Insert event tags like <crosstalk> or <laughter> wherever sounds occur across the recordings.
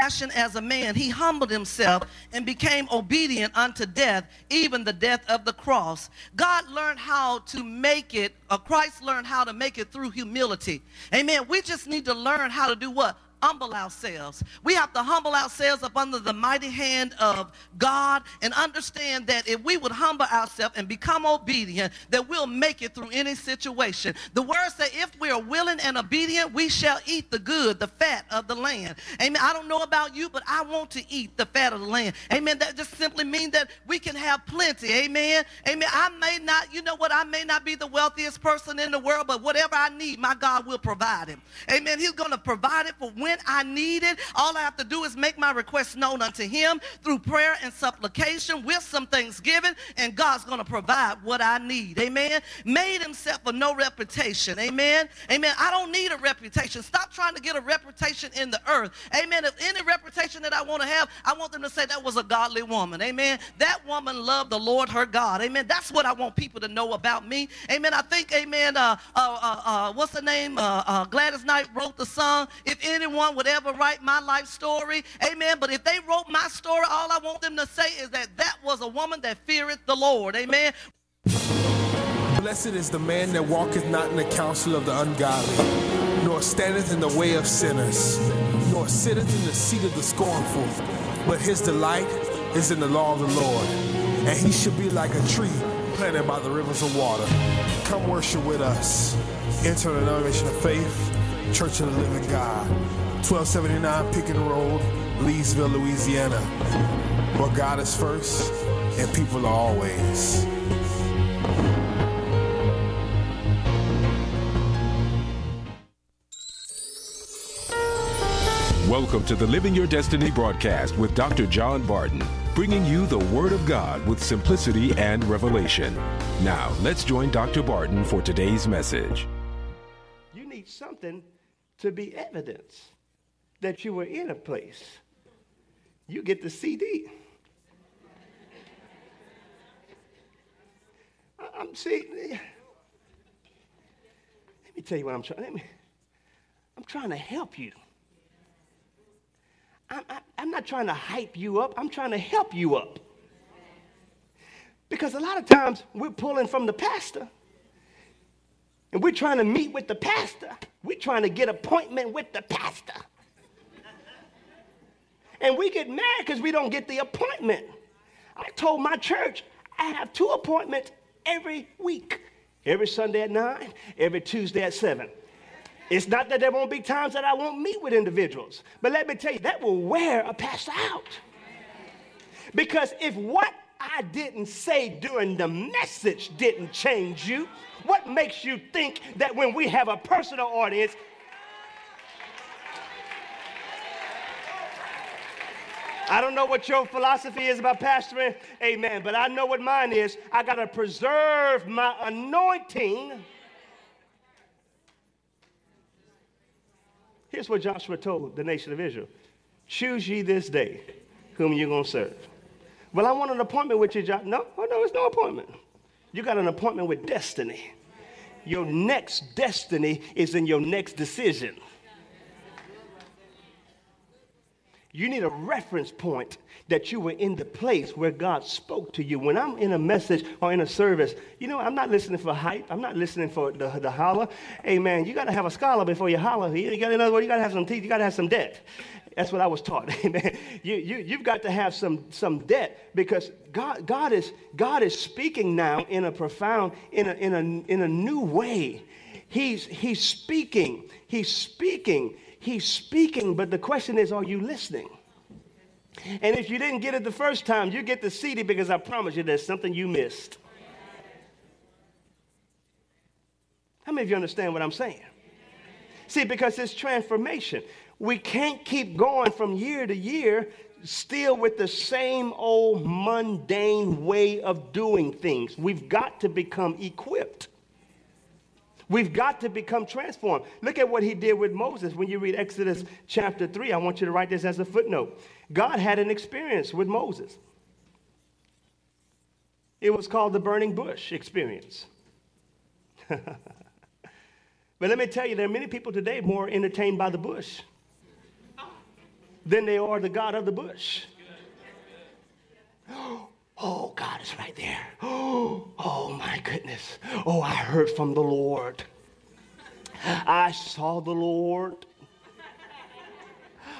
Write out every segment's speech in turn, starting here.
as a man, he humbled himself and became obedient unto death, even the death of the cross. God learned how to make it, or Christ learned how to make it through humility. Amen. We just need to learn how to do what? Humble ourselves. We have to humble ourselves up under the mighty hand of God and understand that if we would humble ourselves and become obedient, that we'll make it through any situation. The word says, if we are willing and obedient, we shall eat the good, the fat of the land. Amen. I don't know about you, but I want to eat the fat of the land. Amen. That just simply means that we can have plenty. Amen. Amen. I may not, you know what, I may not be the wealthiest person in the world, but whatever I need, my God will provide it. Amen. He's going to provide it for when when I need it. All I have to do is make my request known unto him through prayer and supplication with some thanksgiving, and God's going to provide what I need. Amen. Made himself a no reputation. Amen. Amen. I don't need a reputation. Stop trying to get a reputation in the earth. Amen. If any reputation that I want to have, I want them to say that was a godly woman. Amen. That woman loved the Lord her God. Amen. That's what I want people to know about me. Amen. I think, amen, uh, uh, uh, uh what's the name? Uh, uh, Gladys Knight wrote the song, If Anyone anyone would ever write my life story. Amen. But if they wrote my story, all I want them to say is that that was a woman that feareth the Lord. Amen. Blessed is the man that walketh not in the counsel of the ungodly, nor standeth in the way of sinners, nor sitteth in the seat of the scornful. But his delight is in the law of the Lord, and he should be like a tree planted by the rivers of water. Come worship with us. Enter the denomination of faith, Church of the Living God. 1279 Pickens Road, Leesville, Louisiana. Where God is first and people are always. Welcome to the Living Your Destiny broadcast with Dr. John Barton, bringing you the Word of God with simplicity and revelation. Now, let's join Dr. Barton for today's message. You need something to be evidence that you were in a place, you get the CD. I'm see. Let me tell you what I'm trying. Let me, I'm trying to help you. I'm, I, I'm not trying to hype you up. I'm trying to help you up. Because a lot of times we're pulling from the pastor and we're trying to meet with the pastor. We're trying to get appointment with the pastor. And we get mad because we don't get the appointment. I told my church I have two appointments every week every Sunday at 9, every Tuesday at 7. It's not that there won't be times that I won't meet with individuals, but let me tell you, that will wear a pastor out. Because if what I didn't say during the message didn't change you, what makes you think that when we have a personal audience, I don't know what your philosophy is about pastoring, amen, but I know what mine is. I got to preserve my anointing. Here's what Joshua told the nation of Israel Choose ye this day whom you're going to serve. Well, I want an appointment with you, Joshua. No, oh, no, it's no appointment. You got an appointment with destiny. Your next destiny is in your next decision. You need a reference point that you were in the place where God spoke to you. When I'm in a message or in a service, you know, I'm not listening for hype. I'm not listening for the, the holler. Hey, man, you got to have a scholar before you holler. You got, in other words, you got to have some teeth. You got to have some debt. That's what I was taught. <laughs> Amen. You, you, you've got to have some, some debt because God, God, is, God is speaking now in a profound, in a, in a, in a new way. He's, he's speaking. He's speaking He's speaking, but the question is, are you listening? And if you didn't get it the first time, you get the CD because I promise you there's something you missed. How many of you understand what I'm saying? See, because it's transformation. We can't keep going from year to year still with the same old mundane way of doing things. We've got to become equipped. We've got to become transformed. Look at what he did with Moses. When you read Exodus chapter 3, I want you to write this as a footnote. God had an experience with Moses. It was called the burning bush experience. <laughs> but let me tell you, there are many people today more entertained by the bush than they are the God of the bush. <gasps> <gasps> Oh, God is right there. <gasps> Oh, my goodness. Oh, I heard from the Lord. I saw the Lord.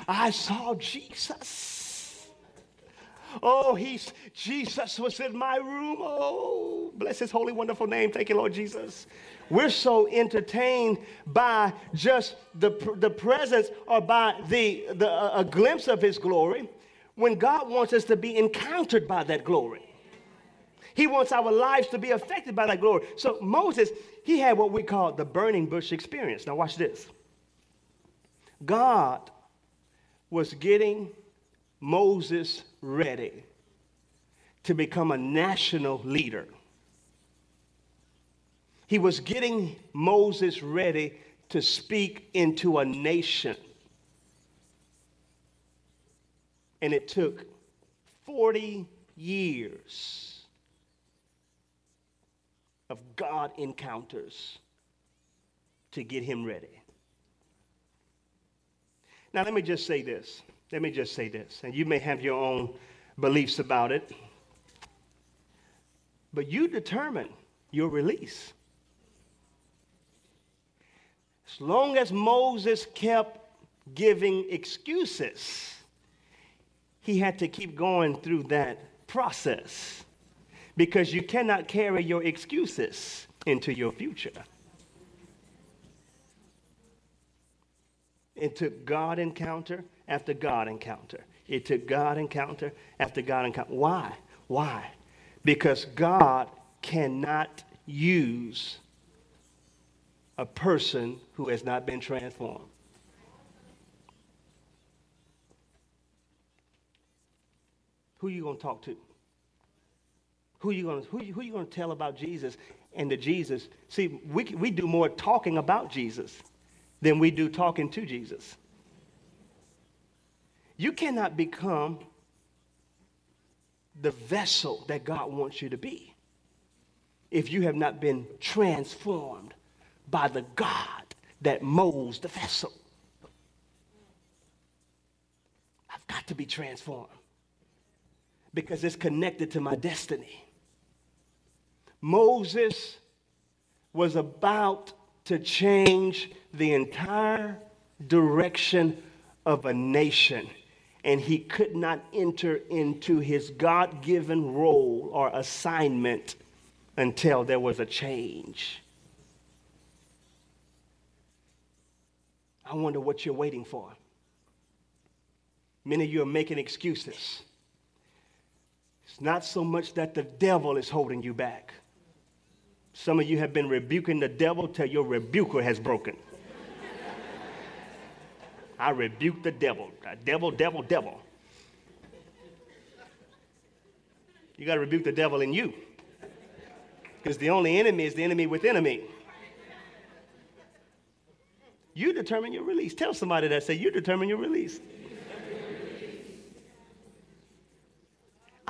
I saw Jesus. Oh, he's Jesus was in my room. Oh, bless his holy, wonderful name. Thank you, Lord Jesus. We're so entertained by just the, the presence or by the, the a glimpse of his glory when God wants us to be encountered by that glory. He wants our lives to be affected by that glory. So Moses, he had what we call the burning bush experience. Now watch this. God was getting Moses ready to become a national leader. He was getting Moses ready to speak into a nation. And it took 40 years of God encounters to get him ready. Now, let me just say this. Let me just say this, and you may have your own beliefs about it, but you determine your release. As long as Moses kept giving excuses, he had to keep going through that process because you cannot carry your excuses into your future. It took God encounter after God encounter. It took God encounter after God encounter. Why? Why? Because God cannot use a person who has not been transformed. Who you going to talk to? Who you going to, who, who you going to tell about Jesus and the Jesus? See, we, we do more talking about Jesus than we do talking to Jesus. You cannot become the vessel that God wants you to be if you have not been transformed by the God that molds the vessel. I've got to be transformed because it's connected to my destiny. Moses was about to change the entire direction of a nation, and he could not enter into his God given role or assignment until there was a change. I wonder what you're waiting for. Many of you are making excuses. It's not so much that the devil is holding you back. Some of you have been rebuking the devil till your rebuker has broken. I rebuke the devil. Uh, devil, devil, devil. You got to rebuke the devil in you. Because the only enemy is the enemy within me. You determine your release. Tell somebody that say you determine your release.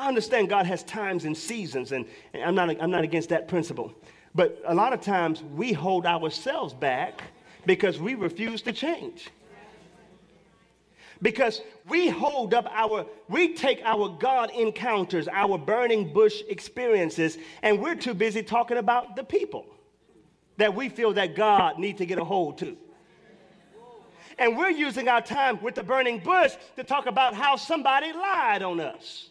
I understand God has times and seasons, and, and I'm, not, I'm not against that principle. But a lot of times we hold ourselves back because we refuse to change. Because we hold up our, we take our God encounters, our burning bush experiences, and we're too busy talking about the people that we feel that God needs to get a hold to. And we're using our time with the burning bush to talk about how somebody lied on us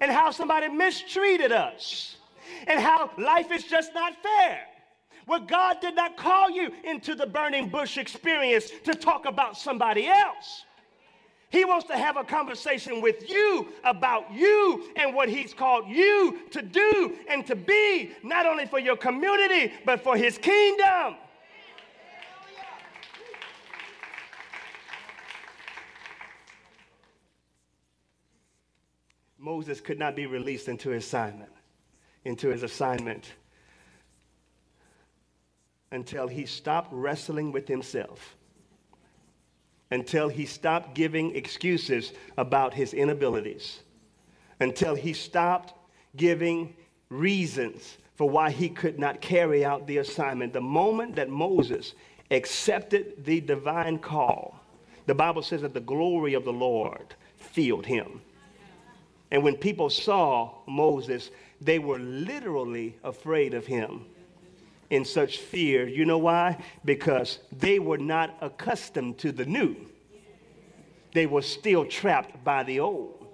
and how somebody mistreated us and how life is just not fair. Well, God did not call you into the burning bush experience to talk about somebody else. He wants to have a conversation with you about you and what He's called you to do and to be, not only for your community, but for His kingdom. Moses could not be released into his assignment, into his assignment until he stopped wrestling with himself, until he stopped giving excuses about his inabilities, until he stopped giving reasons for why he could not carry out the assignment. The moment that Moses accepted the divine call, The Bible says that the glory of the Lord filled him. And when people saw Moses, they were literally afraid of him in such fear. You know why? Because they were not accustomed to the new, they were still trapped by the old.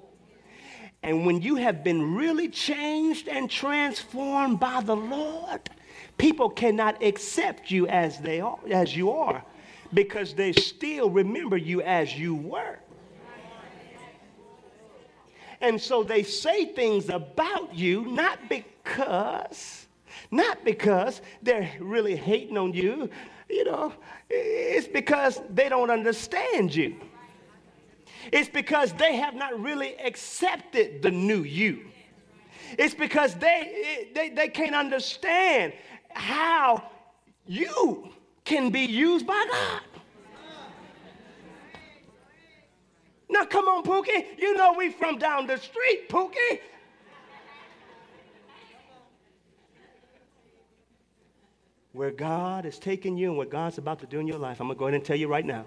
And when you have been really changed and transformed by the Lord, people cannot accept you as they are, as you are, because they still remember you as you were. And so they say things about you not because, not because they're really hating on you, you know, it's because they don't understand you. It's because they have not really accepted the new you. It's because they, they, they can't understand how you can be used by God. Now, come on, Pookie. You know we from down the street, Pookie. Where God is taking you and what God's about to do in your life, I'm going to go ahead and tell you right now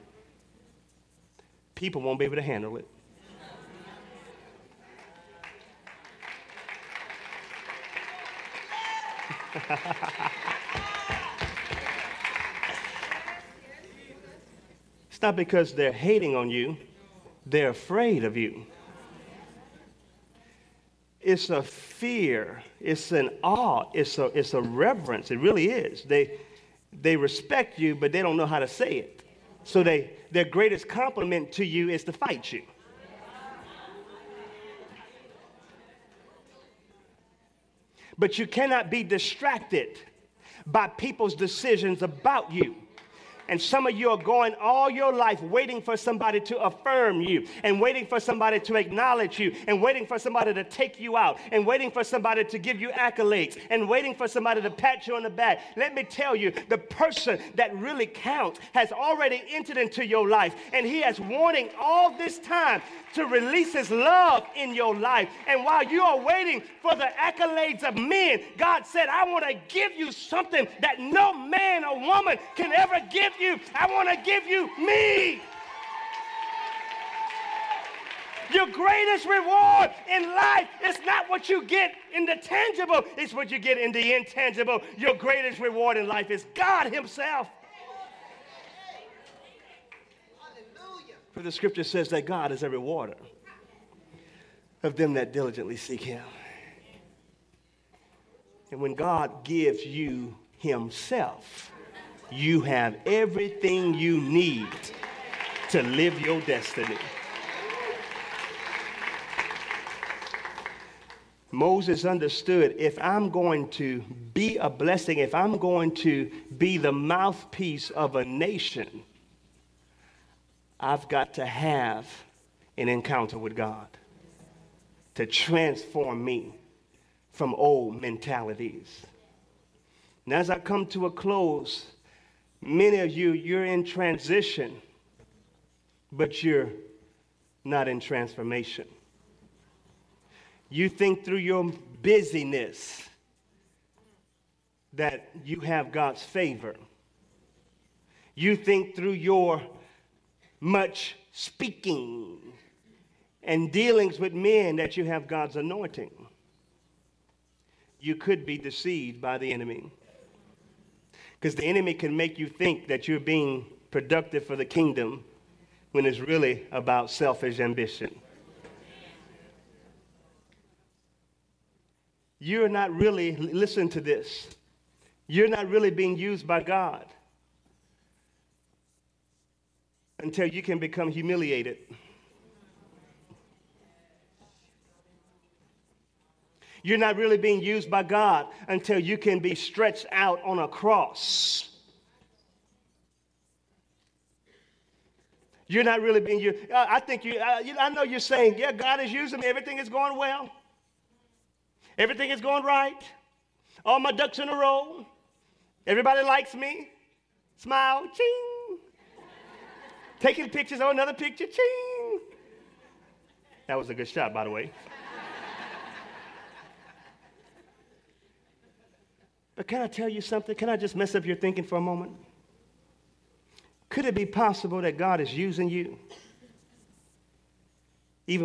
people won't be able to handle it. <laughs> it's not because they're hating on you, they're afraid of you. It's a fear, it's an awe, it's a, it's a reverence. It really is. They, they respect you, but they don't know how to say it. So they, their greatest compliment to you is to fight you. But you cannot be distracted by people's decisions about you. And some of you are going all your life waiting for somebody to affirm you, and waiting for somebody to acknowledge you, and waiting for somebody to take you out, and waiting for somebody to give you accolades, and waiting for somebody to pat you on the back. Let me tell you, the person that really counts has already entered into your life, and he has wanting all this time to release his love in your life. And while you are waiting for the accolades of men, God said, I want to give you something that no man or woman can ever give you. I want to give you me. Your greatest reward in life is not what you get in the tangible, it's what you get in the intangible. Your greatest reward in life is God Himself. For the scripture says that God is a rewarder of them that diligently seek Him. And when God gives you Himself, you have everything you need to live your destiny. Moses understood if I'm going to be a blessing, if I'm going to be the mouthpiece of a nation, I've got to have an encounter with God to transform me from old mentalities. And as I come to a close, many of you, you're in transition, but you're not in transformation. You think through your busyness that you have God's favor. You think through your much speaking and dealings with men that you have God's anointing. You could be deceived by the enemy. Because the enemy can make you think that you're being productive for the kingdom when it's really about selfish ambition. You're not really, listen to this, you're not really being used by God until you can become humiliated. You're not really being used by God until you can be stretched out on a cross. You're not really being used. Uh, I think you, uh, you, I know you're saying, yeah, God is using me. Everything is going well. Everything is going right. All my ducks in a row. Everybody likes me. Smile, ching. Taking pictures. Oh, another picture, ching. That was a good shot, by the way. But can I tell you something? Can I just mess up your thinking for a moment? Could it be possible that God is using you?